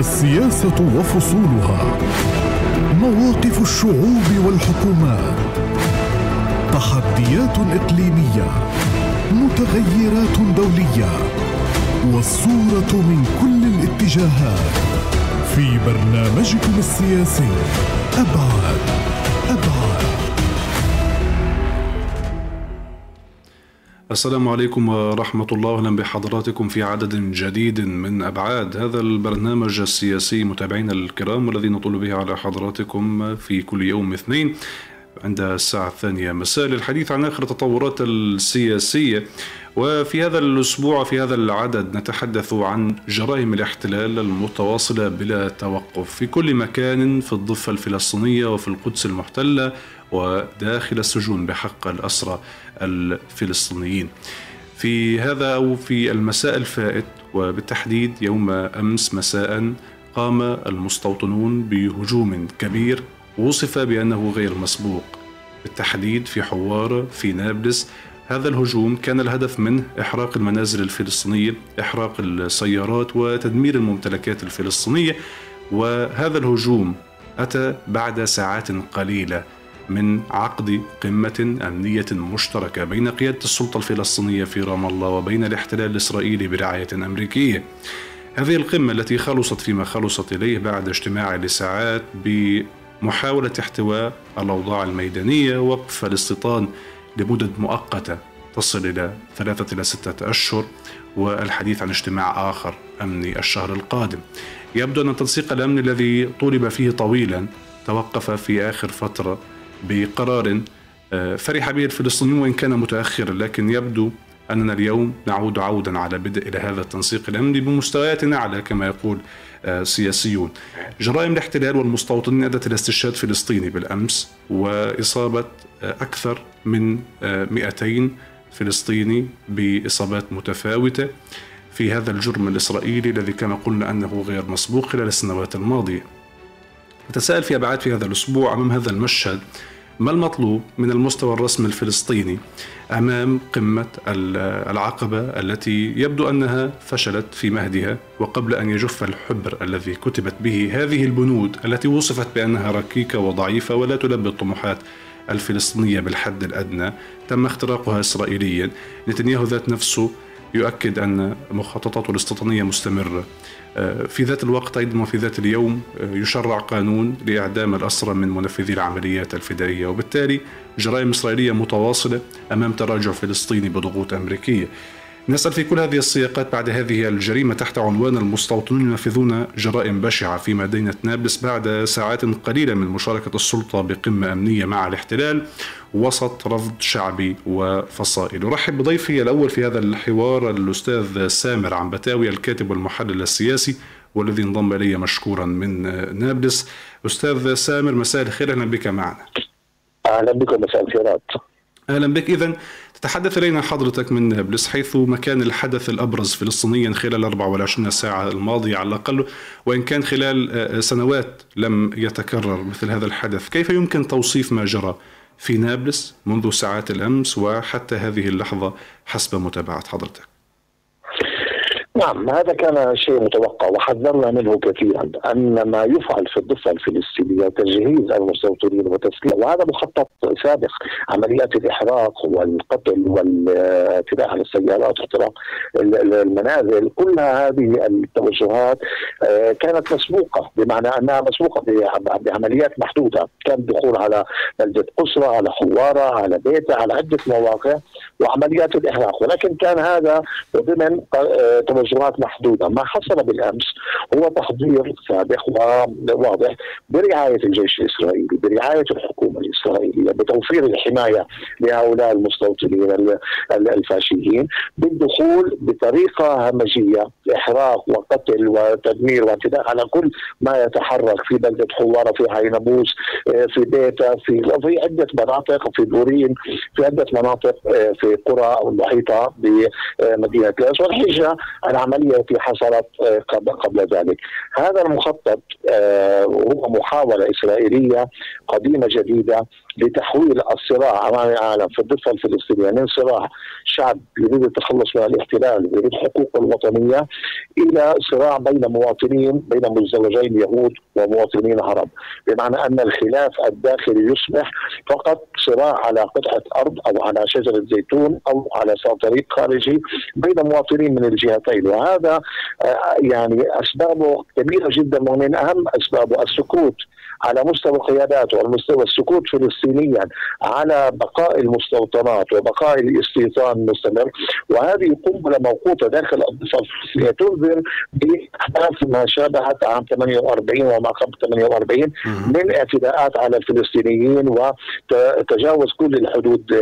السياسة وفصولها. مواقف الشعوب والحكومات. تحديات إقليمية. متغيرات دولية. والصورة من كل الاتجاهات. في برنامجكم السياسي أبعاد. السلام عليكم ورحمة الله. أهلا بحضراتكم في عدد جديد من أبعاد هذا البرنامج السياسي. متابعينا الكرام والذي نطل به على حضراتكم في كل يوم اثنين عند الساعة الثانية مساء للحديث عن آخر التطورات السياسية. وفي هذا الأسبوع في هذا العدد نتحدث عن جرائم الاحتلال المتواصلة بلا توقف. في كل مكان في الضفة الفلسطينية وفي القدس المحتلة وداخل السجون بحق الأسرى الفلسطينيين. في هذا أو في المساء الفائت وبالتحديد يوم أمس مساء قام المستوطنون بهجوم كبير. وصف بأنه غير مسبوق. بالتحديد في حوارة في نابلس هذا الهجوم كان الهدف منه إحراق المنازل الفلسطينية إحراق السيارات وتدمير الممتلكات الفلسطينية. وهذا الهجوم أتى بعد ساعات قليلة. من عقد قمة أمنية مشتركة بين قيادة السلطة الفلسطينية في رام الله وبين الاحتلال الإسرائيلي برعاية أمريكية. هذه القمة التي خلصت فيما خلصت إليه بعد اجتماع لساعات بمحاولة احتواء الأوضاع الميدانية ووقف الاستيطان لمدد مؤقتة تصل إلى ثلاثة إلى ستة أشهر والحديث عن اجتماع آخر أمني الشهر القادم يبدو أن التنسيق الأمني الذي طولب فيه طويلا توقف في آخر فترة بقرار فرح به الفلسطينيون وإن كان متأخرا لكن يبدو أننا اليوم نعود عودا على بدء إلى هذا التنسيق الأمني بمستويات أعلى كما يقول سياسيون. جرائم الاحتلال والمستوطنين أدت إلى استشهاد فلسطيني بالأمس وإصابة أكثر من 200 فلسطيني بإصابات متفاوتة في هذا الجرم الإسرائيلي الذي كما قلنا أنه غير مسبوق خلال السنوات الماضية. نتساءل في أبعاد في هذا الأسبوع أمام هذا المشهد ما المطلوب من المستوى الرسمي الفلسطيني أمام قمة العقبة التي يبدو أنها فشلت في مهدها وقبل أن يجف الحبر الذي كتبت به هذه البنود التي وصفت بأنها ركيكة وضعيفة ولا تلبي الطموحات الفلسطينية بالحد الأدنى تم اختراقها اسرائيليا. نتنياهو ذات نفسه يؤكد أن مخططاته الاستيطانية مستمرة. في ذات الوقت أيضا وفي ذات اليوم يشرع قانون لإعدام الأسرى من منفذي العمليات الفدائية وبالتالي جرائم إسرائيلية متواصلة أمام تراجع فلسطيني بضغوط أمريكية. نسأل في كل هذه السياقات بعد هذه الجريمة تحت عنوان المستوطنون ينفذون جرائم بشعة في مدينة نابلس بعد ساعات قليلة من مشاركة السلطة بقمة أمنية مع الاحتلال وسط رفض شعبي وفصائل. أرحب بضيفي الأول في هذا الحوار الأستاذ سامر عنبتاوي الكاتب والمحلل السياسي والذي انضم إلي مشكورا من نابلس. أستاذ سامر مساء الخير. أهلا بك معنا. أهلا بكم مساء الخيرات. أهلا بك. اذا تتحدث إلينا حضرتك من نابلس حيث مكان الحدث الأبرز فلسطينيا خلال 24 ساعة الماضية على الأقل وإن كان خلال سنوات لم يتكرر مثل هذا الحدث، كيف يمكن توصيف ما جرى في نابلس منذ ساعات الأمس وحتى هذه اللحظة حسب متابعة حضرتك؟ نعم هذا كان شيء متوقع وحذرنا منه كثيرا أن ما يفعل في الضفة الفلسطينية تجهيز المستوطنين وتسليم وهذا مخطط سابق عمليات الإحراق والقتل والاعتداء على السيارات واختراق المنازل كلها هذه التوجهات كانت مسبوقة بمعنى أنها مسبوقة بعمليات محدودة كان الدخول على بلده قسرى على حوارة على بيتة على عدة مواقع وعمليات الإحراق ولكن كان هذا ضمن توجهات محدودة، ما حصل بالأمس هو تحضير سابق وواضح برعاية الجيش الإسرائيلي، برعاية الحكومة الإسرائيلية، بتوفير الحماية لهؤلاء المستوطنين الفاشيين بالدخول بطريقة همجية، إحراق وقتل وتدمير واعتداء على كل ما يتحرك في بلدة حواره، في عينبوس، في بيتا، في في عدة مناطق، في بورين، في عدة مناطق في قرى المحيطه بمدينة نابلس بحجة العملية التي حصلت قبل قبل ذلك. هذا المخطط هو محاولة إسرائيلية قديمة جديدة لتحويل الصراع أمام العالم في الضفة الفلسطينية من صراع شعب يريد التخلص من الاحتلال ويريد حقوقه الوطنية إلى صراع بين مواطنين بين مزدوجين يهود ومواطنين عرب. بمعنى أن الخلاف الداخلي يصبح فقط صراع على قطعة أرض أو على شجرة زيتون أو على طريق خارجي بين مواطنين من الجهتين. وهذا آه، يعني أسبابه كبيرة جدا ومن أهم اسبابه السكوت على مستوى القيادات والمستوى السكوت فلسطينيا على بقاء المستوطنات وبقاء الاستيطان المستمر. وهذه قنبلة موقوتة داخل الضفه الفلسطينيه تنذر بأحداث ما شابهت عام 48 وما قبل 48 من اعتداءات على الفلسطينيين وتجاوز كل الحدود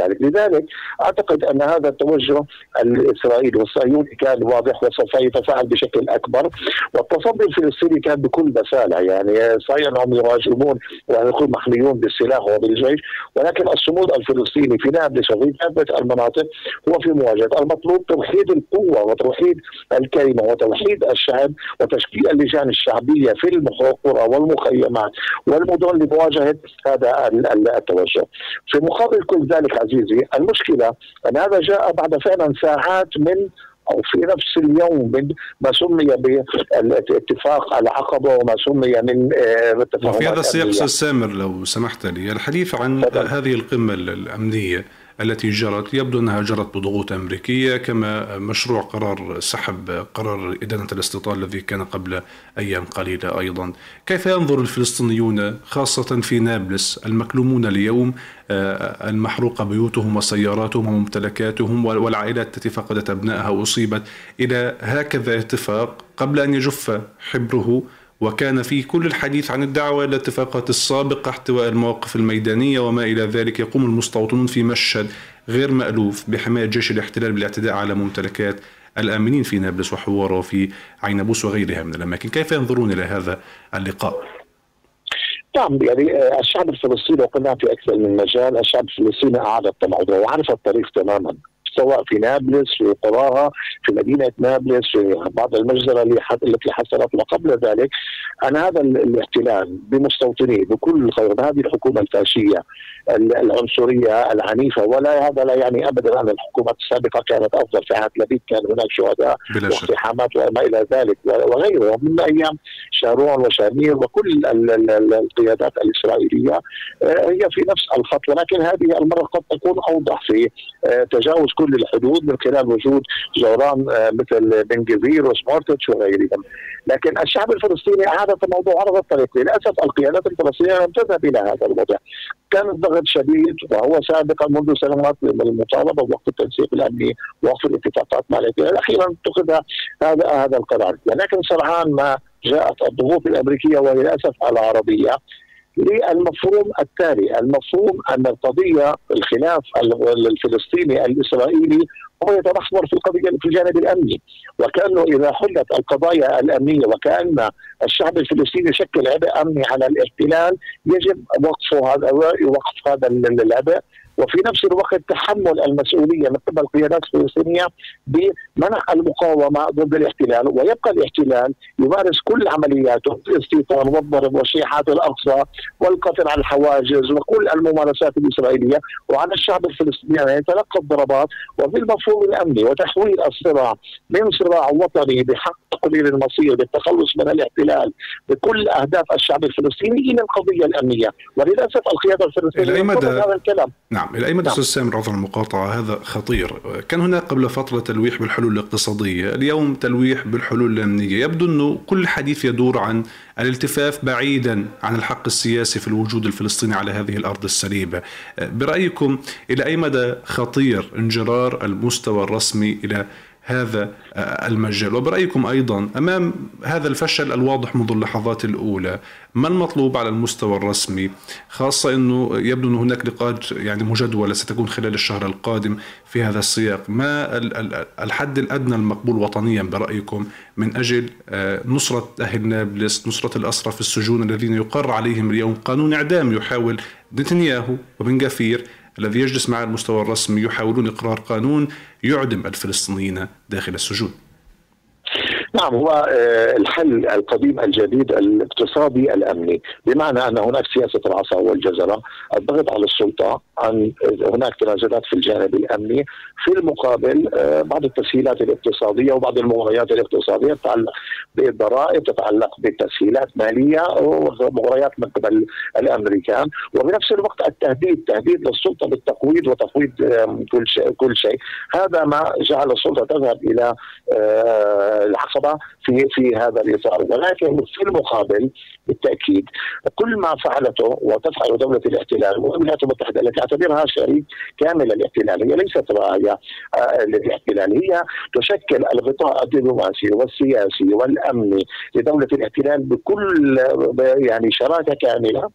ذلك لذلك أعتقد أن هذا التوجه الإسرائيلي والصهيوني كان واضح وسوف يتفاعل بشكل أكبر. والتصدي الفلسطيني كان بكل بساله يعني صحيح انهم يهاجمون ويكونوا محميون بالسلاح وبالجيش ولكن الصمود الفلسطيني في نابلس وفي كافه المناطق هو في مواجهة المطلوب توحيد القوة وتوحيد الكلمة وتوحيد الشعب وتشكيل اللجان الشعبية في القرى والمخيمات والمدن لمواجهة هذا التوجه. في مقابل كل ذلك عزيزي المشكلة أن هذا جاء بعد فعلا ساعات من أو في نفس اليوم من ما سمي بالاتفاق العقبه وما سمي من آه، وفي هذا السياق أستاذ سامر لو سمحت لي. الحديث عن. هذه القمة الأمنية. التي جرت يبدو أنها جرت بضغوط أمريكية كما مشروع قرار سحب قرار إدانة الاستيطان الذي كان قبل أيام قليلة أيضا. كيف ينظر الفلسطينيون خاصة في نابلس المكلومون اليوم آه، المحروقة بيوتهم وسياراتهم وممتلكاتهم والعائلات التي فقدت أبنائها وأصيبت إلى هكذا اتفاق قبل أن يجف حبره وكان في كل الحديث عن الدعوة إلى الاتفاقات السابقة احتواء المواقف الميدانية وما إلى ذلك يقوم المستوطنون في مشهد غير مألوف بحماية جيش الاحتلال بالاعتداء على ممتلكات الآمنين في نابلس وحوار وفي عينبوس وغيرها من الأماكن كيف ينظرون إلى هذا اللقاء؟ نعم يعني آه، الشعب الفلسطيني وقلنا في أكثر من مجال الشعب الفلسطيني أعاد الموضوع وعرف الطريق تماما سواء في نابلس في قراها في مدينة نابلس في بعض المجزرة التي حصلت. وقبل ذلك ان هذا الاحتلال بمستوطنيه بكل هذه الحكومة الفاشية العنصرية العنيفة. ولا هذا لا يعني ابدا. ان الحكومات السابقة كانت أفضل في عهد لبيد كان هناك شهداء واقتحامات وما إلى ذلك وغيره من أيام شارون وشامير وكل القيادات الإسرائيلية آه، هي في نفس الخط. ولكن هذه المرة قد تكون أوضح في آه، تجاوز كل الحدود من خلال وجود جوران آه، مثل بن جزير وسمارتش وغيرهم. لكن الشعب الفلسطيني اعاد الموضوع على الطريق للأسف القيادات الفلسطينية لم تذهب إلى هذا الوضع. كان الضغط شديد وهو سابقا منذ سنوات بالمطالبه بوقف التنسيق الأمني ووقف الاتفاقات مع الاحتلال أخيرا اتخذ هذا هذا القرار. ولكن سرعان ما جاءت الضغوط الأمريكية وللاسف العربية. للمفهوم التالي. المفهوم أن القضية الخلاف الفلسطيني الإسرائيلي هو يتمحور في القضية في الجانب الأمني. وكأنه إذا حلت القضايا الأمنية وكأن الشعب الفلسطيني يشكل عبء أمني على الإحتلال يجب وقفه هذا وقف هذا العبء. وفي نفس الوقت تحمل المسؤولية من قبل القيادات الفلسطينية بمنع المقاومة ضد الاحتلال ويبقى الاحتلال يمارس كل عملياته الاستيطان والضرب وشيحات الأقصى والقتل على الحواجز وكل الممارسات الإسرائيلية. وعلى الشعب الفلسطيني أن يتلقى الضربات وبالمفهوم الأمني وتحويل الصراع من صراع وطني بحق تقليل المصير بالتخلص من الاحتلال بكل أهداف الشعب الفلسطيني إلى القضية الأمنية. وللأسف القيادة الفلسطينية هذا الكلام. نعم. نعم. إلى أي مدى نعم. أستاذ سامر عذر المقاطعة؟ هذا خطير. كان هناك قبل فترة تلويح بالحلول الاقتصادية اليوم تلويح بالحلول الأمنية. يبدو أنه كل الحديث يدور عن الالتفاف بعيدا عن الحق السياسي في الوجود الفلسطيني على هذه الأرض السليبة. برأيكم إلى أي مدى خطير انجرار المستوى الرسمي إلى هذا المجال. وبرأيكم أيضا أمام هذا الفشل الواضح منذ اللحظات الأولى ما المطلوب على المستوى الرسمي؟ خاصة أنه يبدو أن هناك لقاءات يعني مجدولة ستكون خلال الشهر القادم في هذا السياق. ما الحد الأدنى المقبول وطنيا برأيكم من أجل آه، نصرة أهل نابلس نصرة الأسرى في السجون الذين يقر عليهم اليوم قانون إعدام يحاول نتنياهو وبن غفير الذي يجلس مع المستوى الرسمي يحاولون إقرار قانون يعدم الفلسطينيين داخل السجون. نعم هو آه، الحل القديم الجديد الاقتصادي الأمني. بمعنى أن هناك سياسة العصا والجزرة الضغط على السلطة أن هناك تنازلات في الجانب الأمني في المقابل آه، بعض التسهيلات الاقتصادية وبعض المغريات الاقتصادية تتعلق بالضرائب تتعلق بتسهيلات مالية ومغريات من قبل الأمريكان. وبنفس الوقت التهديد تهديد للسلطة بالتقويض وتفويض كل شيء كل شيء. هذا ما جعل السلطة تذهب إلى آه، العقبه في في هذا الإطار. ولكن في المقابل بالتأكيد. كل ما فعلته وتفعل دولة الاحتلال والولايات المتحده التي اعتبرها شريك كامل الاحتلال هي ليست راعية آه، للاحتلال هي تشكل الغطاء الدبلوماسي والسياسي والأمني لدولة الاحتلال بكل يعني شراكة كاملة.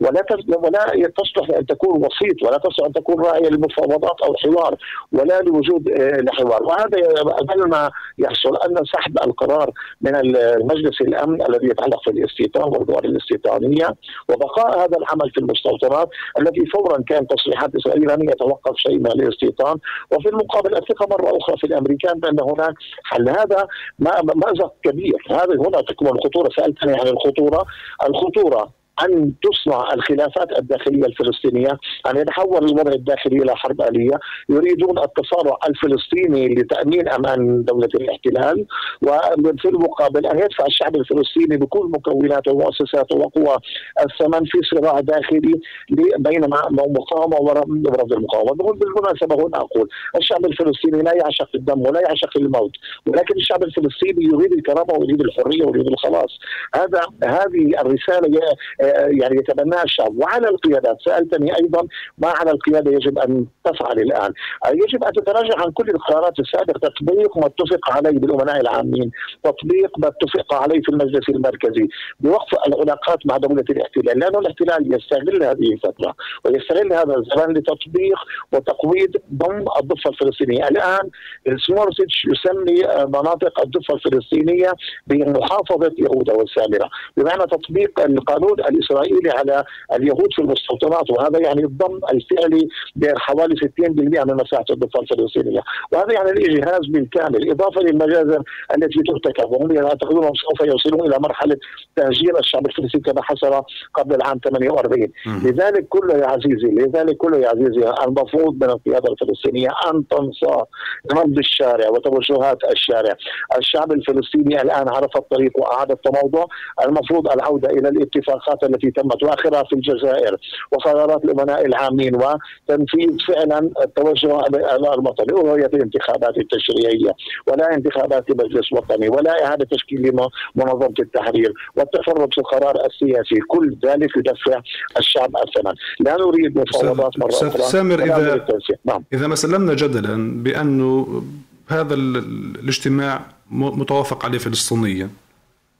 ولا ولا تصلح أن تكون وسيط ولا تصلح أن تكون راعية للمفاوضات أو حوار ولا لوجود آه، لحوار. وهذا أقل ما يحصل أن سحب القرار من المجلس الأمن الذي يتعلق في الاستيطان والدول الاستيطانية وبقاء هذا العمل في المستوطنات التي فورا كان تصريحات اسرائيل لن يتوقف شيء من الاستيطان. وفي المقابل الثقة مرة أخرى في الأمريكان بأن هناك حل. هذا مأزق كبير. هذا هنا تكمن الخطورة. سألتني عن الخطورة. الخطورة أن تصنع الخلافات الداخلية الفلسطينية أن يتحول الوضع الداخلي إلى حرب آلية. يريدون التصارع الفلسطيني لتأمين أمان دولة الاحتلال وفي المقابل أن يدفع الشعب الفلسطيني بكل مكوناته ومؤسساته وقوى الثمن في صراع داخلي بين مقاومة ورفض المقاومة. بالمناسبة هنا أقول الشعب الفلسطيني لا يعشق الدم ولا يعشق الموت ولكن الشعب الفلسطيني يريد الكرامة ويريد الحرية ويريد الخلاص. هذا هذه الرسالة يعني يتبناها الشعب وعلى القيادات سألتني أيضا ما على القيادة يجب أن تفعل الآن. يجب أن تتراجع عن كل القرارات السابقة. تطبيق ما اتفق عليه بالأمناء العامين تطبيق ما اتفق عليه في المجلس المركزي بوقف العلاقات مع دولة الاحتلال. لأنه الاحتلال يستغل هذه الفترة ويستغل هذا الزمن لتطبيق وتقويض ضم الضفة الفلسطينية. الآن سمورسيتش يسمي مناطق الضفة الفلسطينية بمحافظة يهودا والسامرة. بمعنى تطبيق القانون الإسرائيلي على اليهود في المستوطنات وهذا يعني الضم الفعلي بحوالي 60% من مساحة الضفة الفلسطينية. وهذا يعني الإجهاز بالكامل إضافة للمجازر التي ترتكب. وهم يعتقدون انهم سوف يوصلون إلى مرحلة تهجير الشعب الفلسطيني كما حصل قبل العام 48 لذلك كله يا عزيزي لذلك كله يا عزيزي المفروض من القيادة الفلسطينية أن تنصى نبض الشارع وتوجهات الشارع. الشعب الفلسطيني الآن عرف الطريق وأعاد التموضع. المفروض العودة إلى الاتفاقات التي تمت وأخرها في الجزائر. وقرارات الأمناء العامين وتنفيذ فعلا التوجه الوطني وهي الانتخابات التشريعية ولا انتخابات مجلس وطني ولا إعادة تشكيل منظمة التحرير والتفرد في القرار السياسي. كل ذلك يدفع الشعب الثمن. لا نريد مفاوضات مرة أخرى. سامر اذا نعم. إذا ما سلمنا جدلا بأنه هذا الاجتماع متوافق عليه فلسطينيا.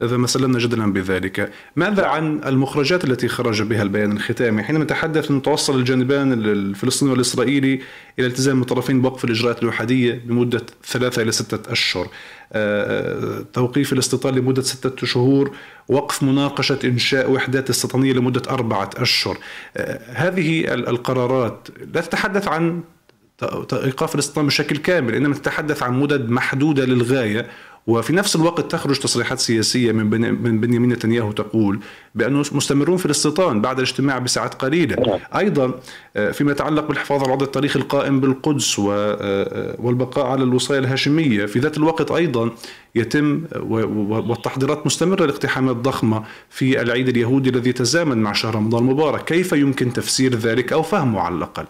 إذا ما سلمنا جدلا بذلك. ماذا عن المخرجات التي خرج بها البيان الختامي؟ حينما نتحدث أن توصل الجانبان الفلسطيني والإسرائيلي إلى التزام الطرفين بوقف الإجراءات الوحدية لمدة ثلاثة إلى ستة أشهر. آه، توقيف الاستيطان لمدة ستة شهور وقف مناقشة إنشاء وحدات استيطانية لمدة أربعة أشهر. آه، هذه القرارات لا تتحدث عن إيقاف الاستيطان بشكل كامل إنما تتحدث عن مدد محدودة للغاية. وفي نفس الوقت تخرج تصريحات سياسية من من بنيامين نتنياهو تقول بأنه مستمرون في الاستيطان بعد الاجتماع بساعات قليلة. أيضا آه، فيما يتعلق بالحفاظ على الوضع التاريخي القائم بالقدس آه، آه، والبقاء على الوصايه الهاشمية في ذات الوقت أيضا يتم والتحضيرات مستمرة لاقتحامات ضخمه في العيد اليهودي الذي يتزامن مع شهر رمضان المبارك. كيف يمكن تفسير ذلك أو فهمه على الأقل؟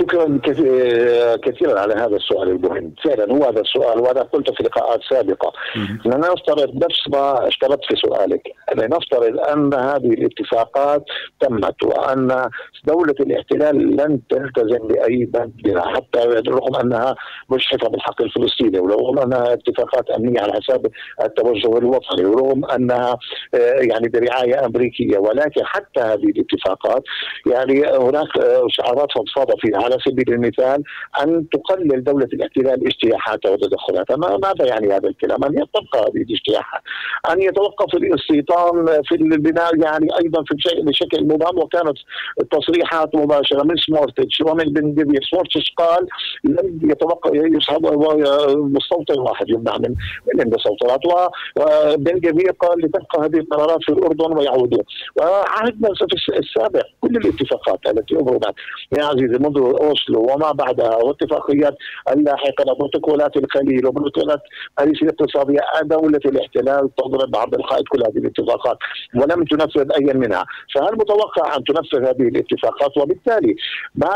شكرا كثيرا على هذا السؤال المهم. فعلا هو هذا السؤال وأنا قلت في لقاءات سابقة. اننا نفترض نفس ما اشترطت في سؤالك. أن نفترض أن هذه الاتفاقات تمت وأن دولة الاحتلال لن تلتزم بأي بند حتى رغم أنها مشحفه بالحق الفلسطيني ورغم أنها اتفاقات أمنية على حساب التوجه الوطني ورغم أنها آه، يعني برعاية أمريكية. ولكن حتى هذه الاتفاقات يعني هناك آه، شعارات فضفاضه في على سبيل المثال أن تقلل دولة الاحتلال اجتياحاتها وتدخلاتها. ماذا يعني هذا الكلام؟ أن يتبقى هذه الاجتياحات. أن يتوقف الاستيطان في البناء يعني أيضا في بشكل مبهم وكانت تصريحات مباشرة من سمورتش ومن بن جبير. سمورتش قال لن يتوقف يصعد مستوطن واحد يمنع من من المستوطنات. وبن جبير قال لتبقى هذه القرارات في الأردن ويعودون وعهدنا في السابق كل الاتفاقات التي ابرمت يا عزيزي منذ أوسلو وما بعدها. واتفاقيات اللاحقة بروتوكولات الخليل. وبروتوكولات باريس الاقتصاديه دوله الاحتلال تضرب عبر القائد كل هذه الاتفاقات ولم تنفذ اي منها. فهل متوقع أن تنفذ هذه الاتفاقات؟ وبالتالي ما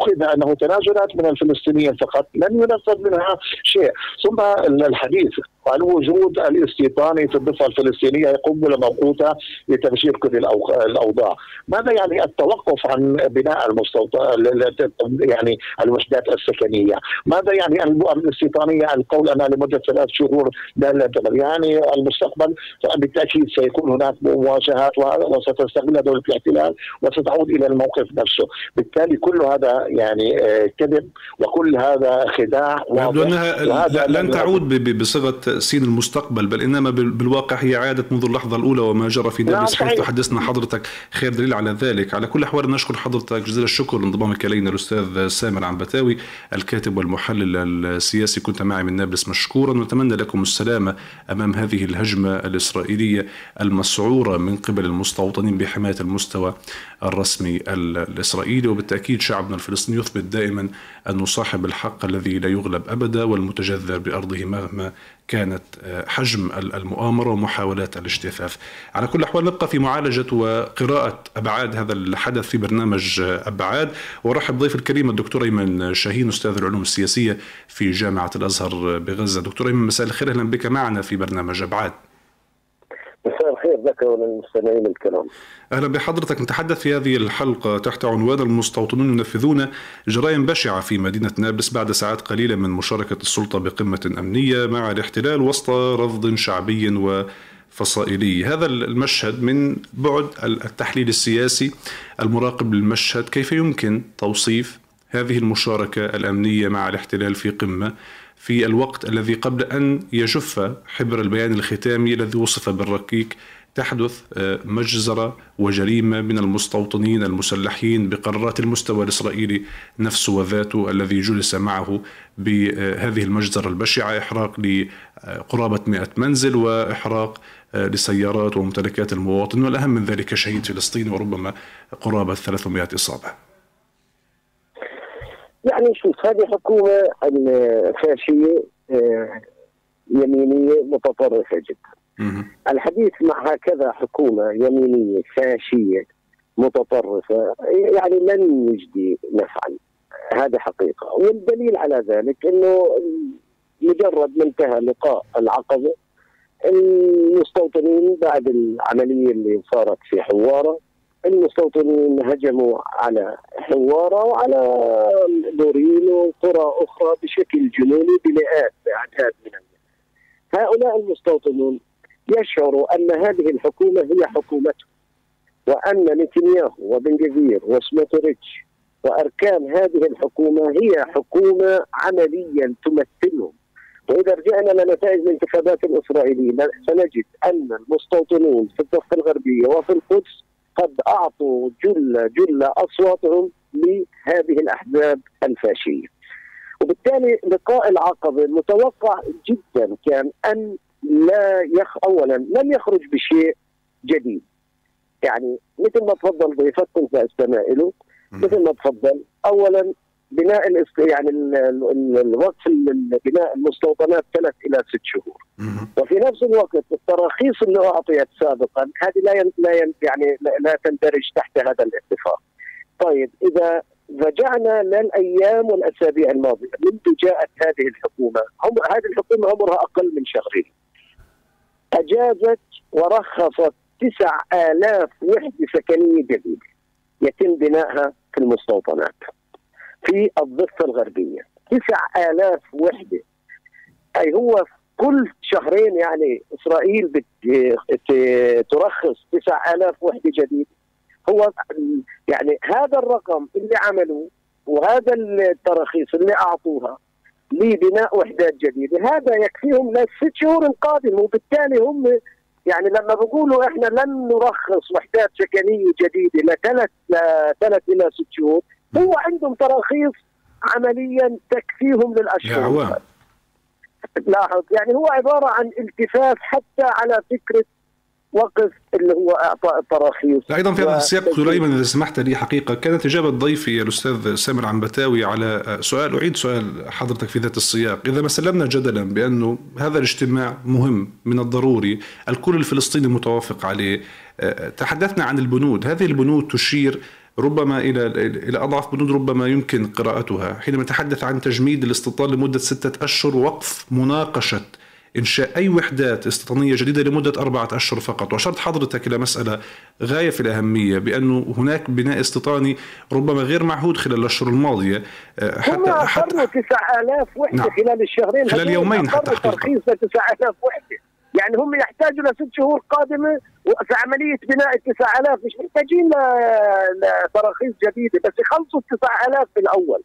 أخذ أنه تنازلات من الفلسطينيين فقط لن ينفذ منها شيء. ثم الحديث عن وجود الاستيطاني في الضفة الفلسطينية قنبله موقوته لتفجير كل الأوضاع، ماذا يعني التوقف عن بناء المستوطن يعني الوحدات السكنية، ماذا يعني الاستيطانية القول أنها لمدة ثلاث شهور لا يعني المستقبل بالتأكيد سيكون هناك مواجهات وستستغلها دولة الاحتلال وستعود إلى الموقف نفسه، بالتالي كل هذا يعني آه، كذب وكل هذا خداع يبدو انها لن تعود بصيغة تأسين المستقبل بل إنما بالواقع هي عادت منذ اللحظة الأولى وما جرى في نابلس حيث تحدثنا حضرتك. خير دليل على ذلك. على كل أحوال نشكر حضرتك جزيل الشكر لانضمامك إلينا الأستاذ سامر عنبتاوي الكاتب والمحلل السياسي. كنت معي من نابلس مشكورا ونتمنى لكم السلامة أمام هذه الهجمة الإسرائيلية المسعورة من قبل المستوطنين بحماية المستوى الرسمي الإسرائيلي. وبالتأكيد شعبنا الفلسطيني يثبت دائما أنه صاحب الحق الذي لا يغلب أبدا والمتجذر بأرضه مهما كانت آه، حجم المؤامرة ومحاولات الاجتثاث. على كل الاحوال نبقى في معالجة وقراءة أبعاد هذا الحدث في برنامج آه، أبعاد ورحب ضيف الكريم الدكتور أيمن شاهين أستاذ العلوم السياسية في جامعة الأزهر بغزة. دكتور أيمن مساء الخير أهلا بك معنا في برنامج أبعاد. لك وللمستمعين الكرام. أهلا بحضرتك. نتحدث في هذه الحلقة تحت عنوان المستوطنون ينفذون جرائم بشعة في مدينة نابلس بعد ساعات قليلة من مشاركة السلطة بقمة أمنية مع الاحتلال وسط رفض شعبي وفصائلي. هذا المشهد من بعد التحليل السياسي المراقب للمشهد. كيف يمكن توصيف هذه المشاركة الأمنية مع الاحتلال في قمة في الوقت الذي قبل أن يجف حبر البيان الختامي الذي وصف بالركيك تحدث آه، مجزرة وجريمة من المستوطنين المسلحين بقرارات المستوى الإسرائيلي نفسه وذاته الذي جلس معه بهذه المجزرة البشعة إحراق لقرابة 100 منزل وإحراق آه، لسيارات وممتلكات المواطن والأهم من ذلك شهيد فلسطيني وربما قرابة 300 إصابة. يعني شوف هذه حكومة الفاشية آه، يمينية متطرفة جدا. الحديث مع هكذا حكومة يمينية فاشية متطرفة يعني لن يجدي نفعا. هذا حقيقة. والدليل على ذلك إنه مجرد ما انتهى لقاء العقبة المستوطنين بعد العملية اللي صارت في حوارة المستوطنين هجموا على حوارة وعلى دورين وقرى أخرى بشكل جنوني بمئات بأعداد من. هؤلاء المستوطنون يشعر أن هذه الحكومة هي حكومته وأن نتنياهو وبن جفير وسموتريتش وأركان هذه الحكومة هي حكومة عمليا تمثلهم وإذا رجعنا لنتائج الانتخابات الإسرائيلية سنجد أن المستوطنون في الضفة الغربية وفي القدس قد أعطوا جل جل أصواتهم لهذه الأحزاب الفاشية. وبالتالي لقاء العقبة المتوقع جدا كان أن لا يخ اولا لم يخرج بشيء جديد. يعني مثل ما تفضل ضيفك كنت أستمع له. مثل ما تفضل اولا بناء يعني الوقف بناء المستوطنات ثلاث إلى ست شهور. وفي نفس الوقت التراخيص اللي أعطيت سابقا هذه لا لا يعني لا تندرج تحت هذا الاتفاق. طيب إذا رجعنا للأيام والأسابيع الماضية منذ جاءت هذه الحكومة هم هذه الحكومة عمرها أقل من شهرين. أجازت ورخصت تسع آلاف وحدة سكنية جديدة يتم بنائها في المستوطنات في الضفة الغربية. تسع آلاف وحدة. أي هو كل شهرين يعني إسرائيل ترخص تسع آلاف وحدة جديدة. هو يعني هذا الرقم اللي عملوه وهذا التراخيص اللي أعطوها لبناء وحدات جديدة. هذا يكفيهم للست شهور القادمه وبالتالي هم يعني لما بيقولوا إحنا لن نرخص وحدات سكنيه جديدة لثلاث لثلاث إلى ست شهور هو عندهم تراخيص عمليا تكفيهم للأشهر. لاحظ يعني هو عبارة عن التفاف حتى على فكرة وقف اللي هو اعطاء التراخيص أيضا في هذا السياق سليمان إذا سمحت لي حقيقة كانت اجابه ضيفي الأستاذ سامر عنبتاوي على سؤال أعيد سؤال حضرتك في ذات السياق. إذا ما سلمنا جدلا بأنه هذا الاجتماع مهم من الضروري الكل الفلسطيني متوافق عليه تحدثنا عن البنود. هذه البنود تشير ربما إلى إلى أضعف بنود ربما يمكن قراءتها. حينما نتحدث عن تجميد الاستيطان لمدة ستة أشهر وقف مناقشة إنشاء أي وحدات استيطانية جديدة لمدة أربعة أشهر فقط. وأشرت حضرتك إلى مسألة غاية في الأهمية بأنه هناك بناء استيطاني ربما غير معهود خلال الأشهر الماضية آه، حتى هم حتى 9000 وحدة نعم. خلال الشهرين خلال يومين حتى ترخيص 9000 وحدة. يعني هم يحتاجوا لست شهور قادمة في عملية بناء ال 9000 مش محتاجين لتراخيص جديدة بس يخلصوا ال 9000 في الأول.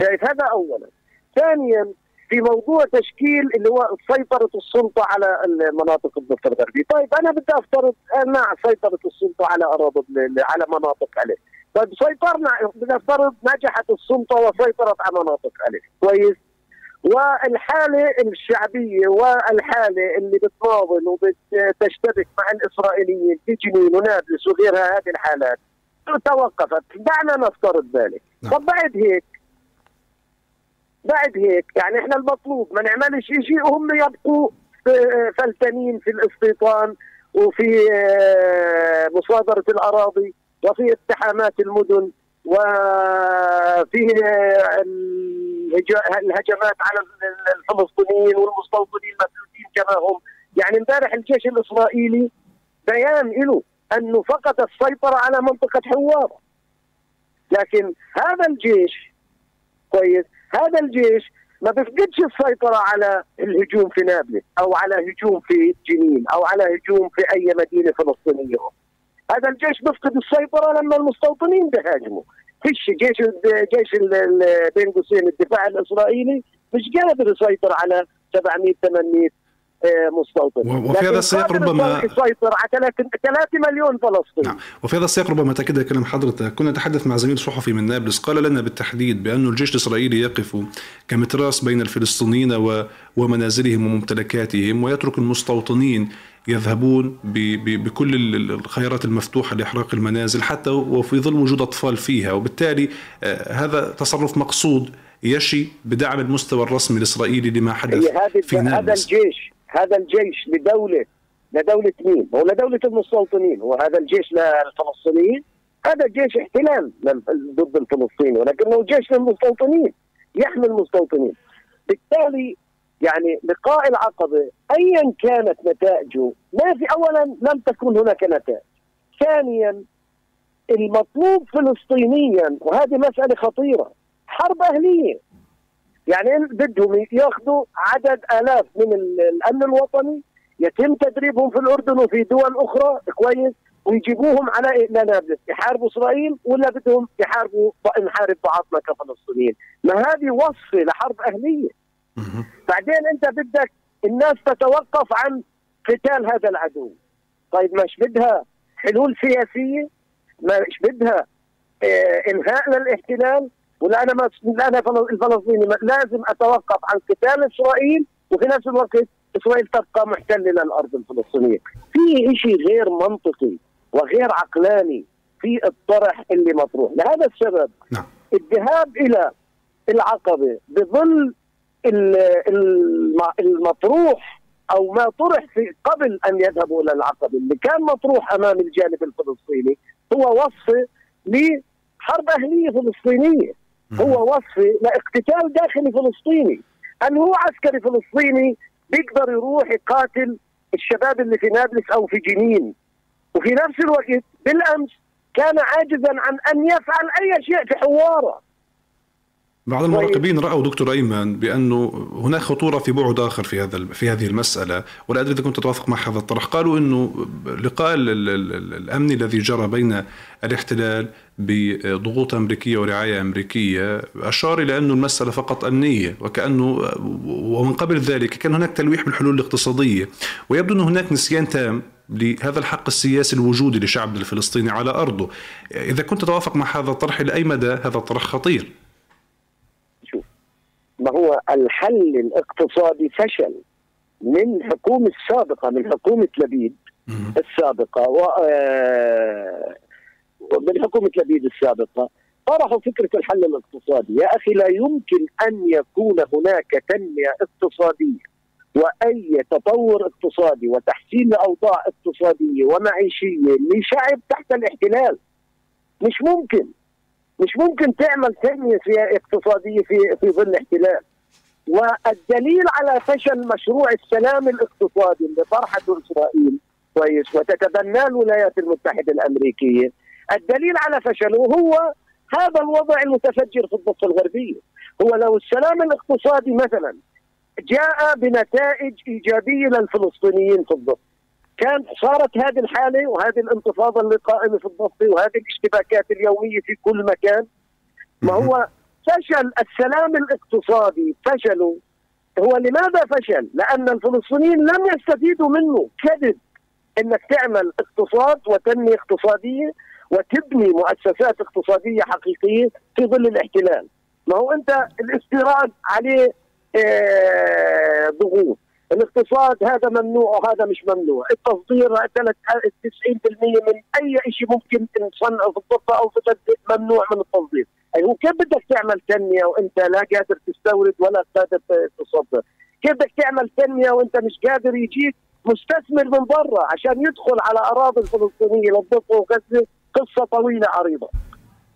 شايف؟ هذا أولا. ثانيا في موضوع تشكيل اللي هو سيطرة السلطة على المناطق الضفة الغربية، طيب أنا بدي أفترض مع سيطرة السلطة على أراضي على مناطق عليه، طيب سيطرنا بنفترض نجحت السلطة وسيطرت على مناطق عليه، كويس؟ والحالة الشعبية والحالة اللي بتناضل وبتشتبك مع الإسرائيليين في جنين ونابلس وغيرها هذه الحالات توقفت. دعنا نفترض ذلك. نعم. طب بعد هيك بعد هيك يعني إحنا المطلوب ما نعملش شيء وهم يبقوا فلتانين في الاستيطان وفي آه، مصادرة الأراضي وفي اقتحامات المدن وفي آه، الهجمات على الفلسطينيين والمستوطنين المسلوكين كما هم. يعني امبارح الجيش الإسرائيلي بيان له أنه فقد السيطرة على منطقة حوارة لكن هذا الجيش كويس؟ هذا الجيش ما بفقدش السيطرة على الهجوم في نابلس أو على هجوم في جنين أو على هجوم في أي مدينة فلسطينية. هذا الجيش بيفقد السيطرة لما المستوطنين بيهاجموا. فيش جيش جيش بين قوسين الدفاع الإسرائيلي مش قادر يسيطر على 700 800 مستوطن. وفي هذا السياق ربما يسيطر على 3 مليون فلسطيني. نعم. وفي هذا السياق ربما تأكد كلام حضرتك كنا نتحدث مع زميل صحفي من نابلس قال لنا بالتحديد بأن الجيش الإسرائيلي يقف كمتراس بين الفلسطينيين ومنازلهم وممتلكاتهم ويترك المستوطنين يذهبون بكل الخيارات المفتوحة لإحراق المنازل حتى وفي ظل وجود أطفال فيها. وبالتالي آه، هذا تصرف مقصود يشي بدعم المستوى الرسمي الإسرائيلي لما حدث في نابلس. هذا الجيش هذا الجيش لدولة لدولة مين؟ هو لدولة المستوطنين وهذا الجيش للفلسطينيين. هذا جيش احتلال ضد الفلسطيني ولكنه جيش للمستوطنين يحمي المستوطنين. بالتالي يعني لقاء العقبة أيا كانت نتائجه ما في أولا لم تكن هناك نتائج. ثانيا المطلوب فلسطينيا وهذه مسألة خطيرة حرب أهلية. يعني بدهم ياخذوا عدد آلاف من الأمن الوطني يتم تدريبهم في الأردن وفي دول أخرى كويس؟ ويجيبوهم على نابلس يحاربوا إسرائيل ولا بدهم يحاربوا نحارب بعضنا كفلسطينيين. ما هذه وصفة لحرب أهلية. بعدين أنت بدك الناس تتوقف عن قتال هذا العدو. طيب مش بدها حلول سياسية؟ مش بدها آه انهاء للاحتلال؟ ولا أنا ما أنا الفلسطيني لازم أتوقف عن قتال إسرائيل وفي نفس الوقت إسرائيل تبقى محتلة للأرض الفلسطينية. في شيء غير منطقي وغير عقلاني في الطرح اللي مطروح، لهذا السبب نعم. الذهاب إلى العقبة بظل المطروح أو ما طرح في قبل أن يذهبوا إلى العقبة اللي كان مطروح أمام الجانب الفلسطيني هو وصف لحرب أهلية فلسطينية هو وصف لاقتتال داخلي فلسطيني. هل هو عسكري فلسطيني بيقدر يروح يقاتل الشباب اللي في نابلس أو في جنين. وفي نفس الوقت بالأمس كان عاجزا عن أن يفعل أي شيء في حواره. بعض المراقبين رأوا دكتور أيمن بأنه هناك خطورة في بعد آخر في هذا في هذه المسألة ولا أدري إذا كنت تتوافق مع هذا الطرح. قالوا إنه لقاء الامني الذي جرى بين الاحتلال بضغوط أمريكية ورعاية أمريكية أشار إلى انه المسألة فقط أمنية وكأنه ومن قبل ذلك كان هناك تلويح بالحلول الاقتصادية. ويبدو ان هناك نسيان تام لهذا الحق السياسي الوجودي لشعب الفلسطيني على أرضه. إذا كنت تتوافق مع هذا الطرح لاي مدى هذا الطرح خطير؟ ما هو الحل الاقتصادي فشل من حكومة السابقة من حكومة لبيد السابقة و آه، من حكومة لبيد السابقة. طرحوا فكرة الحل الاقتصادي. يا أخي لا يمكن أن يكون هناك تنمية اقتصادية وأي تطور اقتصادي وتحسين أوضاع اقتصادية ومعيشية لشعب تحت الاحتلال. مش ممكن. مش ممكن تعمل تنمية اقتصادية في في ظل احتلال. والدليل على فشل مشروع السلام الاقتصادي اللي طرحته إسرائيل كويس وتتبناه الولايات المتحدة الأمريكية الدليل على فشله هو هذا الوضع المتفجر في الضفة الغربية. هو لو السلام الاقتصادي مثلا جاء بنتائج إيجابية للفلسطينيين في الضفة كان صارت هذه الحالة وهذه الانتفاضة اللي قائمة في الضفه وهذه الاشتباكات اليومية في كل مكان. ما هو فشل السلام الاقتصادي فشلوا هو لماذا فشل؟ لأن الفلسطينيين لم يستفيدوا منه. كذب إنك تعمل اقتصاد وتنمية اقتصادية وتبني مؤسسات اقتصادية حقيقية في ظل الاحتلال. ما هو أنت الاستيراد عليه آه ضغوط. الاقتصاد هذا ممنوع وهذا مش ممنوع. التصدير 90% من أي شيء ممكن نصنعه في الضفة أو في ممنوع من التصدير. أي هو كيف بدك تعمل تنمية وأنت لا قادر تستورد ولا قادر تصدر؟ كيف بدك تعمل تنمية وأنت مش قادر يجيك مستثمر من برا عشان يدخل على أراضي الفلسطينية للضفة وغزة؟ قصة طويلة عريضة.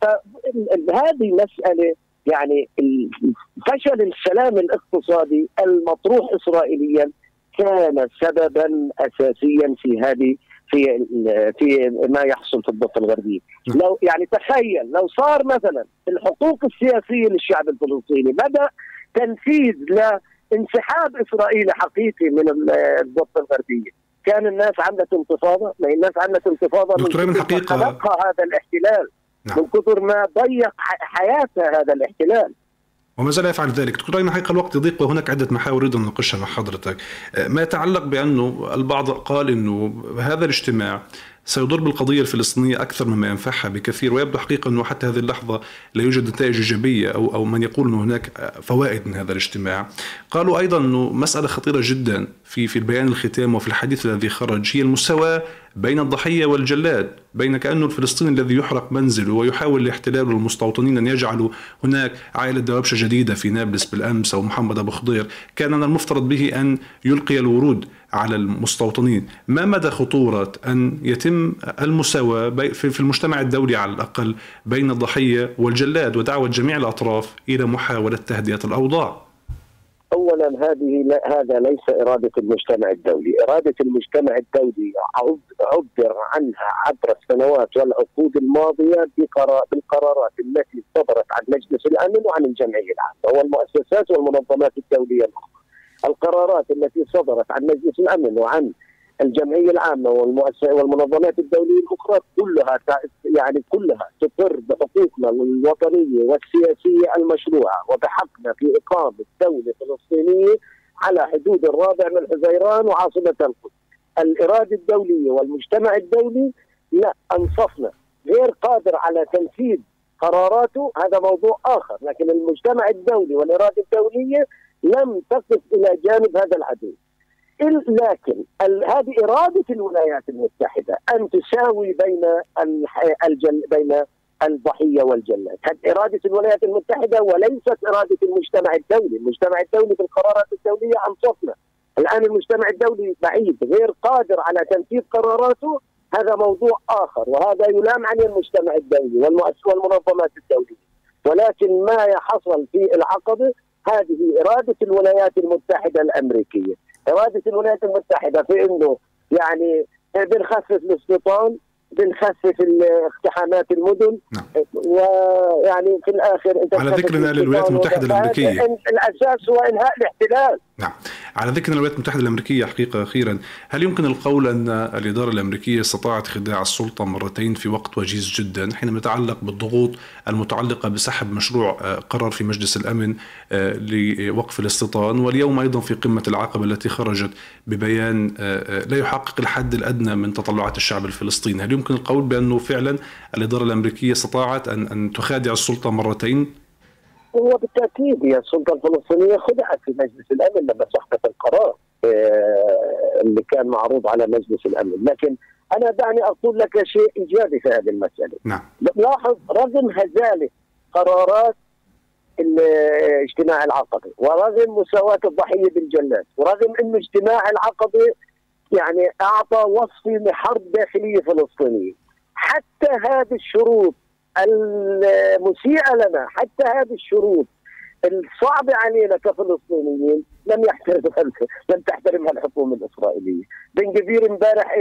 فهذه مسألة يعني فشل السلام الاقتصادي المطروح اسرائيليا كان سببا اساسيا في هذه في في ما يحصل في الضفة الغربية، نعم. لو يعني تخيل لو صار مثلا الحقوق السياسية للشعب الفلسطيني بدا تنفيذ لانسحاب اسرائيلي حقيقي من الضفة الغربية، كان الناس عملت انتفاضة؟ ما الناس عملت انتفاضة دكتور من حقيقه هذا الاحتلال. من كثر ما ضيق حياتها هذا الاحتلال. وما زال يفعل ذلك. دكتور أين حقيقة الوقت؟ يضيق وهناك عدة محاور أريد أن نناقشها مع حضرتك. ما يتعلق بأنه البعض قال أنه هذا الاجتماع سيضر بالقضية الفلسطينية أكثر مما ينفعها بكثير ويبدو حقيقة أنه حتى هذه اللحظة لا يوجد نتائج إيجابية أو, أو من يقول أنه هناك فوائد من هذا الاجتماع. قالوا أيضا أنه مسألة خطيرة جدا في في البيان الختام وفي الحديث الذي خرج هي المساواة بين الضحية والجلاد بين كأنه الفلسطيني الذي يحرق منزله ويحاول الاحتلال والمستوطنين أن يجعلوا هناك عائلة دوابشة جديدة في نابلس بالأمس أو محمد أبو خضير. كان من المفترض به أن يلقي الورود. على المستوطنين. ما مدى خطورة أن يتم المساواة في المجتمع الدولي على الأقل بين الضحية والجلاد ودعوة جميع الأطراف إلى محاولة تهدئة الأوضاع؟ اولا هذه هذا ليس إرادة المجتمع الدولي، إرادة المجتمع الدولي عبر عنها عبر السنوات والعقود الماضية بالقرارات التي صدرت عن مجلس الأمن وعن الجمعية العامة والمؤسسات والمنظمات الدولية الأخرى. القرارات التي صدرت عن مجلس الأمن وعن الجمعية العامة والمنظمات الدولية الأخرى كلها يعني كلها تقر بحقوقنا الوطنية والسياسية المشروعة وبحقنا في إقامة دولة فلسطينية على حدود الرابع من حزيران وعاصمة القدس. الإرادة الدولية والمجتمع الدولي لا أنصفنا غير قادر على تنفيذ قراراته هذا موضوع آخر، لكن المجتمع الدولي والإرادة الدولية لم تقف إلى جانب هذا العدو. لكن هذه إرادة الولايات المتحدة أن تساوي بين الجل بين الضحية والجلاد، هذه إرادة الولايات المتحدة وليست إرادة المجتمع الدولي، المجتمع الدولي في القرارات الدولية أنصفنا. الآن المجتمع الدولي بعيد غير قادر على تنفيذ قراراته هذا موضوع آخر وهذا يلام عليه المجتمع الدولي والمنظمات الدولية. ولكن ما حصل في العقبه هذه إرادة الولايات المتحدة الأمريكية. إرادة الولايات المتحدة في إنه يعني بنخفف الاستيطان بنخفف اقتحامات المدن نعم. ويعني في الآخر أنت على ذكر الولايات المتحدة الأمريكية الأساس هو إنهاء الاحتلال نعم. على ذكر الولايات المتحدة الأمريكية حقيقة أخيرا هل يمكن القول أن الإدارة الأمريكية استطاعت خداع السلطة مرتين في وقت وجيز جدا حينما يتعلق بالضغوط المتعلقة بسحب مشروع آه، قرار في مجلس الأمن آه، لوقف الاستيطان؟ واليوم أيضا في قمة العقبة التي خرجت ببيان آه، لا يحقق الحد الأدنى من تطلعات الشعب الفلسطيني. هل يمكن القول بأنه فعلا الإدارة الأمريكية استطاعت أن تخادع السلطة مرتين؟ هو بالتأكيد هي السلطة الفلسطينية خدعت في مجلس الأمن لما سحبت القرار آه، اللي كان معروض على مجلس الأمن، لكن أنا دعني أقول لك شيء إيجابي في هذه المسألة. نعم. لاحظ رغم هزالة قرارات الاجتماع العقبي ورغم مساواة الضحية بالجلاد ورغم أن اجتماع العقبة يعني أعطى وصف لحرب داخلية فلسطينية حتى هذه الشروط المسيئة لنا. حتى هذه الشروط الصعبة علينا كفلسطينيين لم يحترمها لم تحترمها الحكومة الإسرائيلية. بن غفير امبارح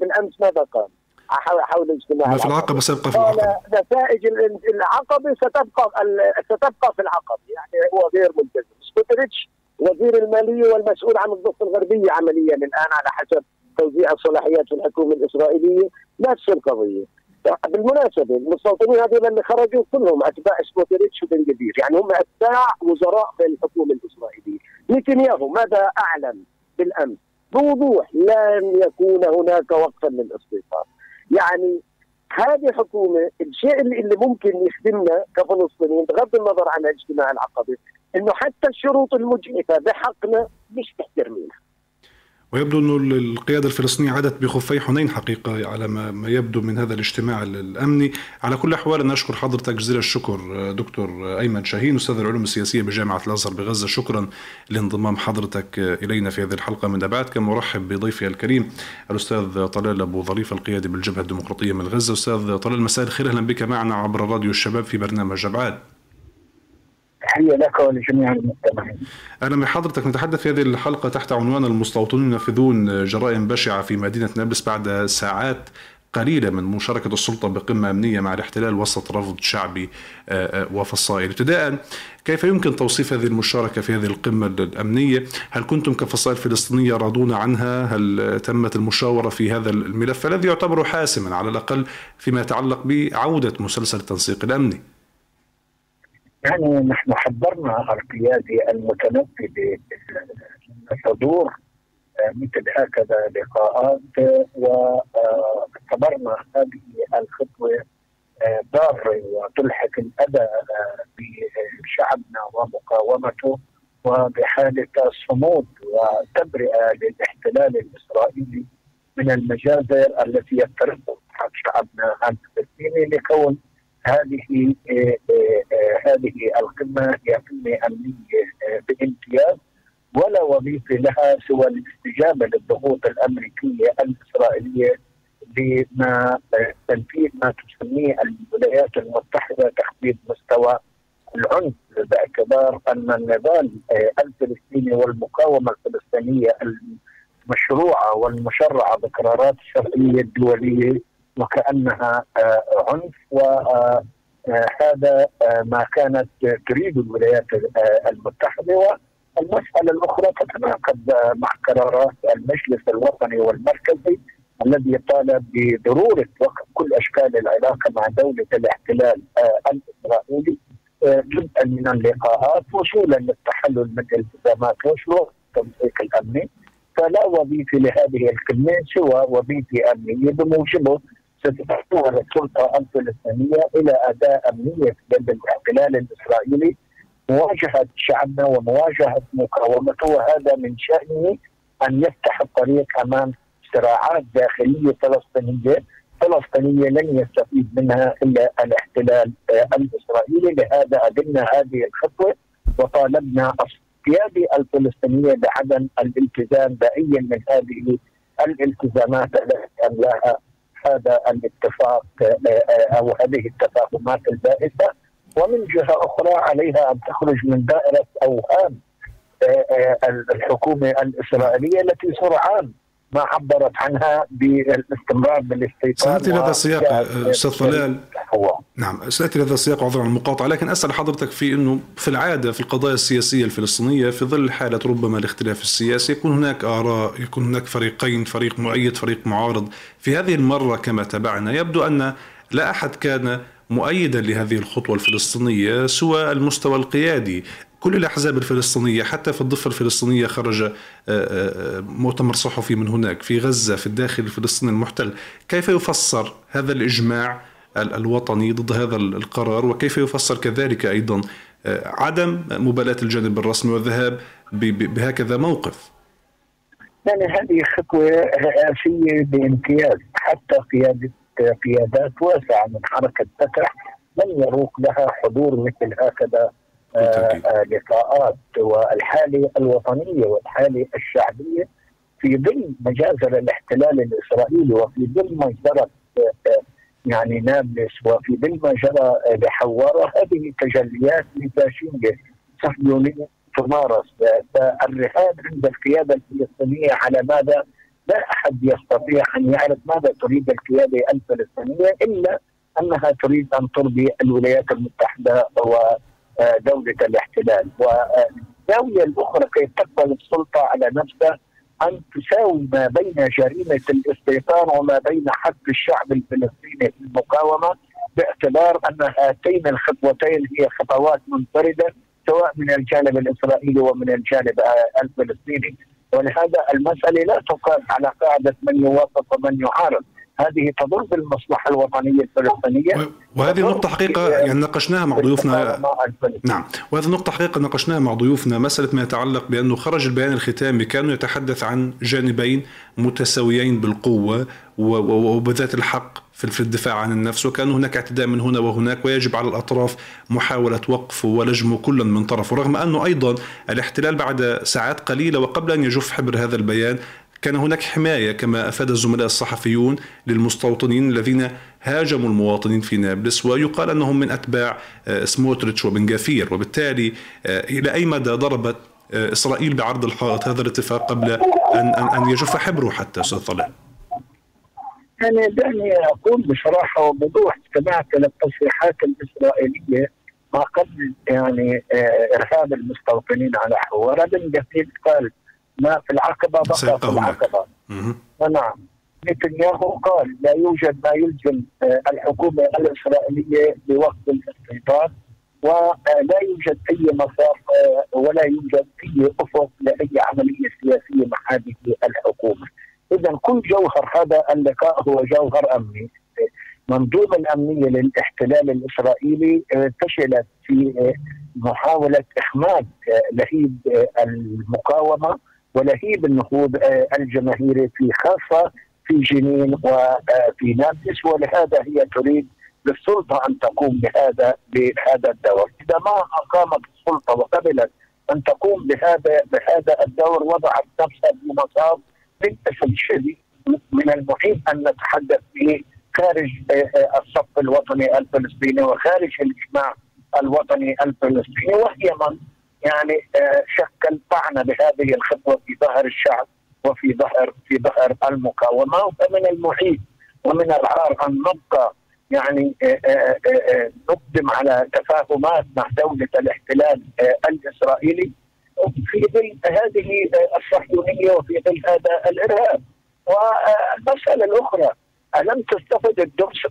بالأمس ماذا قال؟ حول أجتماع في العقبة. سيبقى في العقبة. نتائج العقبة ستبقى ستبقى في العقبة. يعني هو غير ملتزم سموتريتش وزير المالية والمسؤول عن الضفة الغربية عمليا الآن على حسب توزيع الصلاحيات في الحكومة الإسرائيلية. نفس القضية. بالمناسبة المستوطنين هذول اللي خرجوا كلهم أتباع سموتريتش وبن غفير يعني هم أتباع وزراء بالحكومة الإسرائيلية. نتنياهو ماذا أعلن بالأمس؟ بوضوح لن يكون هناك وقفا للاستيطان. يعني هذه حكومة الشيء اللي, اللي ممكن يخدمنا كفلسطينيين بغض النظر عن اجتماع العقبة إنه حتى الشروط المجحفة بحقنا مش تحترمينها ويبدو أن القيادة الفلسطينية عادت بخفي حنين حقيقة على ما يبدو من هذا الاجتماع الأمني. على كل الأحوال أنا أشكر حضرتك جزيل الشكر دكتور أيمن شاهين أستاذ العلوم السياسية بجامعة الأزهر بغزة. شكرا لانضمام حضرتك إلينا في هذه الحلقة من أبعاد. كما أرحب بضيفي الكريم الأستاذ طلال أبو ظريف القيادي بالجبهة الديمقراطية من غزة. أستاذ طلال مساء الخير. أهلا بك معنا عبر راديو الشباب في برنامج أبعاد. تحية لك ولجميع المستمعين. أهلا بحضرتك. نتحدث في هذه الحلقة تحت عنوان المستوطنون ينفذون جرائم بشعة في مدينة نابلس بعد ساعات قليلة من مشاركة السلطة بقمة أمنية مع الاحتلال وسط رفض شعبي آه، آه، وفصائل. ابتداء كيف يمكن توصيف هذه المشاركة في هذه القمة الأمنية؟ هل كنتم كفصائل فلسطينية راضون عنها؟ هل تمت المشاورة في هذا الملف؟ الذي يعتبر حاسما على الأقل فيما يتعلق بعودة مسلسل التنسيق الأمني. يعني نحن حضرنا القيادي المتنفذ حضور آه، مثل هكذا لقاءات واعتبرنا هذه الخطوة آه، ضارة وتلحق الأذى آه، بشعبنا ومقاومته وبحالة صمود وتبرئة للاحتلال الإسرائيلي من المجازر التي يفترضها شعبنا الفلسطيني لكون هذه آه، آه، آه، هذه القمة هي قمة أمنية بامتياز ولا وظيفة لها سوى الاستجابة للضغوط الأمريكية الإسرائيلية بما تنفيذ ما تسميه الولايات المتحدة تخفيض مستوى العنف باعتبار أن النضال الفلسطيني والمقاومة الفلسطينية المشروعة والمشرعة بقرارات الشرعيه الدوليه وكأنها آه، عنف وهذا آه، ما كانت تريد الولايات آه، المتحدة والمسألة الأخرى تتناقض مع قرارات المجلس الوطني والمركزي الذي طالب بضرورة وقف كل أشكال العلاقة مع دولة الاحتلال الإسرائيلي جزءا من اللقاءات وصولا للتحلل من الالتزامات وشروط التنسيق الامني فلا وظيفة لهذه القمه سوى وظيفة أمنية بموجبه ستتحول السلطة الفلسطينية إلى أداء أمنية يد الاحتلال الإسرائيلي مواجهة شعبنا ومواجهة مقاومته. وهذا من شأنه أن يفتح الطريق أمام صراعات داخلية فلسطينية. فلسطينية لن يستفيد منها إلا الاحتلال الإسرائيلي. لهذا أدلنا هذه الخطوة وطالبنا القياده الفلسطينية بعدم الالتزام باي من هذه الالتزامات التي أملاها هذا الاتفاق آه، أو هذه التفاهمات البائسة. ومن جهة أخرى عليها أن تخرج من دائرة أوهام آه، آه، الحكومة الإسرائيلية التي سرعان ما عبرت عنها بالاستمرار بالاستيطان سأتي هذا السياق أستاذ طلال نعم سأتي هذا السياق عذرا عن المقاطعة لكن أسأل حضرتك في أنه في العادة في القضايا السياسية الفلسطينية في ظل حالة ربما الاختلاف السياسي يكون هناك آراء يكون هناك فريقين فريق مؤيد فريق معارض. في هذه المرة كما تابعنا يبدو أن لا أحد كان مؤيدا لهذه الخطوة الفلسطينية سوى المستوى القيادي. كل الأحزاب الفلسطينية حتى في الضفة الفلسطينية خرج آه، آه، مؤتمر صحفي من هناك في غزة في الداخل الفلسطيني المحتل. كيف يفسر هذا الإجماع الوطني ضد هذا القرار؟ وكيف يفسر كذلك أيضا آه، عدم مبالاة الجانب الرسمي والذهاب بهكذا موقف؟ يعني هذه خطوة رئاسية بامتياز. حتى قيادة قيادات واسعة من حركة فتح لم يروق لها حضور مثل هكذا آه، آه، لقاءات والحالة الوطنية والحالة الشعبية في ظل مجازر الاحتلال الإسرائيلي وفي ظل ما آه، يعني نابلس وفي ظل ما جرى بحوارة هذه تجليات لفاشينية صهيونية تمارس فالرهاب عند القيادة الفلسطينية على ماذا لا أحد يستطيع أن يعرف ماذا تريد القيادة الفلسطينية إلا أنها تريد أن ترضي الولايات المتحدة ودولة الاحتلال. والزاوية الأخرى كي تقبل السلطة على نفسها أن تساوي ما بين جريمة الاستيطان وما بين حق الشعب الفلسطيني في المقاومة باعتبار أن هاتين الخطوتين هي خطوات منفردة سواء من الجانب الإسرائيلي ومن الجانب الفلسطيني. ولهذا المسألة لا تقاس على قاعدة من يوافق ومن يعارض. هذه تضر بالمصلحة الوطنية الفلسطينية. وهذه النقطة حقيقة يعني ناقشناها مع ضيوفنا. نعم. وهذه النقطة حقيقة ناقشناها مع ضيوفنا. مسألة ما يتعلق بأنه خرج البيان الختامي كانوا يتحدث عن جانبين متساويين بالقوة وبذات الحق في الدفاع عن النفس. وكان هناك اعتداء من هنا وهناك ويجب على الأطراف محاولة وقف ولجم كل من طرف ورغم أنه أيضا الاحتلال بعد ساعات قليلة وقبل أن يجف حبر هذا البيان كان هناك حماية كما أفاد الزملاء الصحفيون للمستوطنين الذين هاجموا المواطنين في نابلس ويقال أنهم من أتباع آه، سموتريتش وبن جافير وبالتالي آه، إلى أي مدى ضربت آه، إسرائيل بعرض الحائط؟ هذا الاتفاق قبل أن, أن, يجف حبره حتى أستاذ طلال. يعني دعني أقول بصراحة وبوضوح استمعت إلى التصريحات الإسرائيلية ما قبل يعني إرهاب المستوطنين على حوار. بن جفيد قال ما في العقبة بقى في العقبة نعم نتنياهو قال لا يوجد ما يلزم آه، الحكومة الإسرائيلية بوقت الاستيطان ولا يوجد أي مسار آه، ولا يوجد أي أفق لأي عملية سياسية مع هذه الحكومة. اذا كل جوهر هذا اللقاء هو جوهر أمني. منظومة الأمنية للاحتلال الإسرائيلي آه، فشلت في محاولة إخماد لهيب المقاومة ولهيب النهوض آه، الجماهيري في خاصة في جنين وفي نابلس ولهذا هي تريد للسلطه أن تقوم بهذا بهذا الدور، إذا ما أقامت السلطة وقبلت أن تقوم بهذا بهذا الدور وضعت نفسها في مصاب للاسف الشديد من المحيط أن نتحدث به خارج آه، آه، الصف الوطني الفلسطيني وخارج الإجماع الوطني الفلسطيني وهي من يعني آه، شكل طعنه بهذه الخطوة في ظهر الشعب وفي ظهر في ظهر المقاومه ومن المحيط ومن العار أن نبقى يعني آه، آه، نقدم على تفاهمات مع دولة الاحتلال الإسرائيلي في ظل هذه الصهيونية وفي ظل هذا الإرهاب. والمسألة الأخرى ألم تستفد الدرس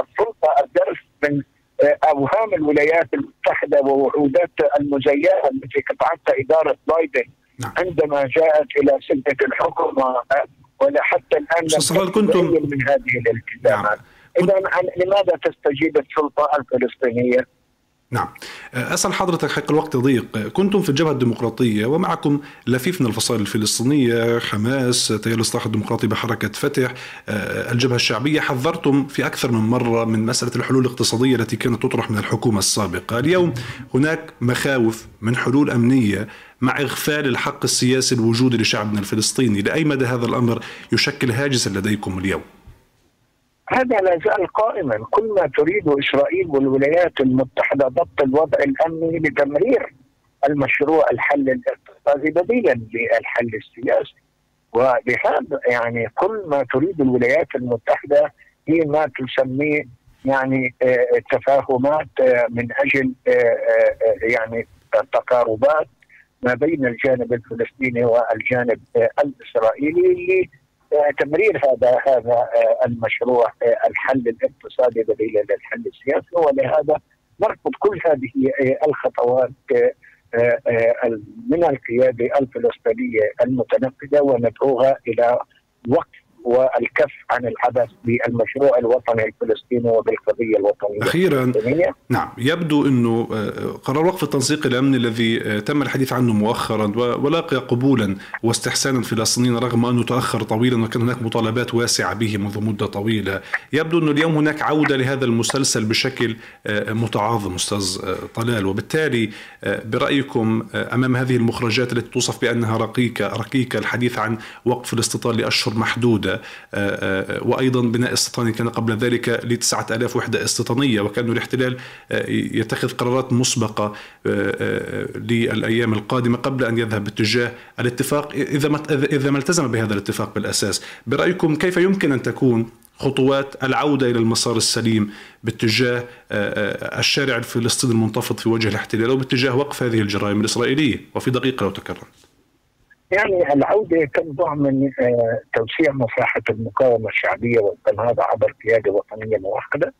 السلطة الدرس من اوهام الولايات المتحدة ووعودات المزيفه التي قطعتها إدارة بايدن نعم. عندما جاءت إلى سده الحكم ولا حتى الآن لم كنتم من هذه الالتزامات نعم. اذا لماذا تستجيب السلطة الفلسطينية نعم. أسأل حضرتك حق الوقت ضيق. كنتم في الجبهة الديمقراطية ومعكم لفيف من الفصائل الفلسطينية حماس تيار الإصلاح الديمقراطي بحركة فتح. آه، الجبهة الشعبية حذرتم في أكثر من مرة من مسألة الحلول الاقتصادية التي كانت تطرح من الحكومة السابقة. اليوم هناك مخاوف من حلول أمنية مع إغفال الحق السياسي الوجودي لشعبنا الفلسطيني. لأي مدى هذا الأمر يشكل هاجسا لديكم اليوم؟ هذا لا زال قائما. كل ما تريد إسرائيل والولايات المتحدة ضبط الوضع الأمني لتمرير المشروع الحل الاقتصادي بديلا للحل السياسي. ولهذا يعني كل ما تريد الولايات المتحدة هي ما تسميه يعني آه، تفاهمات آه، من أجل يعني تقاربات ما بين الجانب الفلسطيني والجانب الإسرائيلي اللي تمرير هذا هذا المشروع الحل الاقتصادي بديلا للحل السياسي. ولهذا نرفض كل هذه الخطوات من القيادة الفلسطينية المتنفذة وندعوها إلى وقف والكف عن العبث بالمشروع الوطني الفلسطيني وبالقضية الوطنية. أخيرا الفلسطينية. نعم يبدو إنه آه، قرار وقف التنسيق الأمني الذي آه، تم الحديث عنه مؤخرا ولاقي قبولا واستحسانا فلسطينيين رغم أنه تأخر طويلا وكان هناك مطالبات واسعة به منذ مدة طويلة. يبدو إنه اليوم هناك عودة لهذا المسلسل بشكل آه، متعاظم أستاذ طلال. وبالتالي برأيكم أمام هذه المخرجات التي توصف بأنها رقيقة رقيقة الحديث عن وقف الاستيطان لأشهر محدودة وأيضا بناء استيطاني كان قبل ذلك لتسعة ألاف وحدة استيطانية وكان الاحتلال آه، يتخذ قرارات مسبقة للأيام القادمة قبل أن يذهب باتجاه الاتفاق إذا ما إذا ما التزم بهذا الاتفاق بالأساس. برأيكم كيف يمكن أن تكون خطوات العودة إلى المسار السليم باتجاه الشارع الفلسطيني المنتفض في وجه الاحتلال وباتجاه وقف هذه الجرائم الإسرائيلية؟ وفي دقيقة لو تكرر يعني العودة تنبع من آه، توسيع مساحة المقاومة الشعبية والتنهاض عبر قيادة وطنية موحده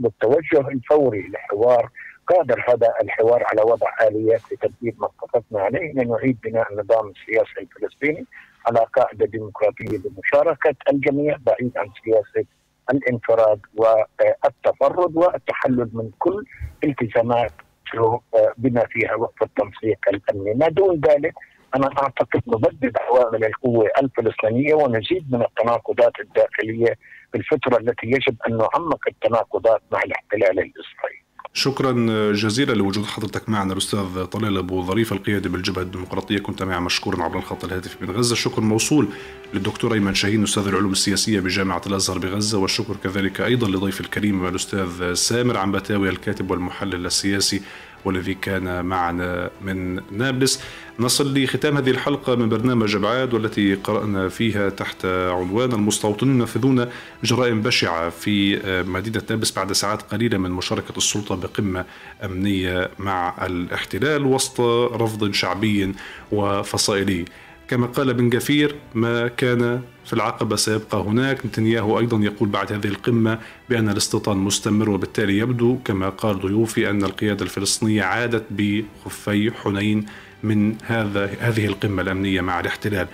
والتوجه الفوري لحوار قادر هذا الحوار على وضع آليات لتنفيذ ما اتفقنا عليه لنعيد بناء النظام السياسي الفلسطيني على قاعدة ديمقراطية بمشاركه الجميع بعيد عن سياسة الانفراد والتفرد والتحلل من كل التزامات آه، بما فيها وقف التنسيق الأمني، ما دون ذلك أنا أعتقد نبدد عوامل القوة الفلسطينية ونزيد من التناقضات الداخلية في الفترة التي يجب أن نعمق التناقضات مع الاحتلال الإسرائيلي. شكرا جزيلا لوجود حضرتك معنا الأستاذ طلال أبو ظريف القيادي بالجبهة الديمقراطية. كنت معي مشكورا عبر الخط الهاتفي من غزة. الشكر موصول للدكتور أيمن شاهين أستاذ العلوم السياسية بجامعة الأزهر بغزة. والشكر كذلك أيضا لضيف الكريم الأستاذ سامر عنبتاوي الكاتب والمحلل السياسي والذي كان معنا من نابلس. نصل لختام هذه الحلقة من برنامج أبعاد والتي قرأنا فيها تحت عنوان المستوطنين ينفذون جرائم بشعة في مدينة نابلس بعد ساعات قليلة من مشاركة السلطة بقمة أمنية مع الاحتلال وسط رفض شعبي وفصائلي. كما قال بن جفير ما كان في العقبة سيبقى هناك. نتنياهو أيضا يقول بعد هذه القمة بأن الاستيطان مستمر وبالتالي يبدو كما قال ضيوفي أن القيادة الفلسطينية عادت بخفي حنين من هذا هذه القمة الأمنية مع الاحتلال.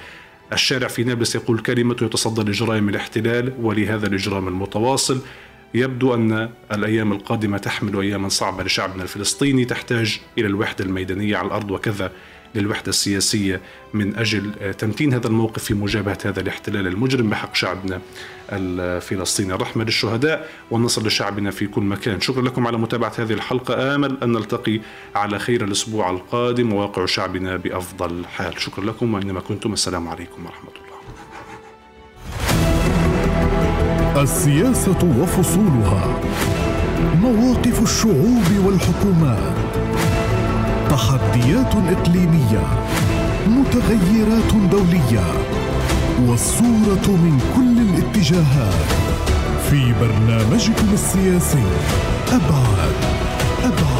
الشارع في نابلس يقول كلمته يتصدى لجرائم الاحتلال ولهذا الإجرام المتواصل. يبدو أن الأيام القادمة تحمل أياما صعبة لشعبنا الفلسطيني تحتاج إلى الوحدة الميدانية على الأرض وكذا. للوحدة السياسية من أجل آه، تمتين هذا الموقف في مجابهة هذا الاحتلال المجرم بحق شعبنا الفلسطيني. الرحمة للشهداء والنصر لشعبنا في كل مكان. شكرا لكم على متابعة هذه الحلقة. آمل أن نلتقي على خير الأسبوع القادم وواقع شعبنا بأفضل حال. شكرا لكم وإنما كنتم. السلام عليكم ورحمة الله. السياسة وفصولها. مواقف الشعوب والحكومات. تحديات إقليمية متغيرات دولية والصورة من كل الاتجاهات. في برنامجكم السياسي أبعاد أبعاد.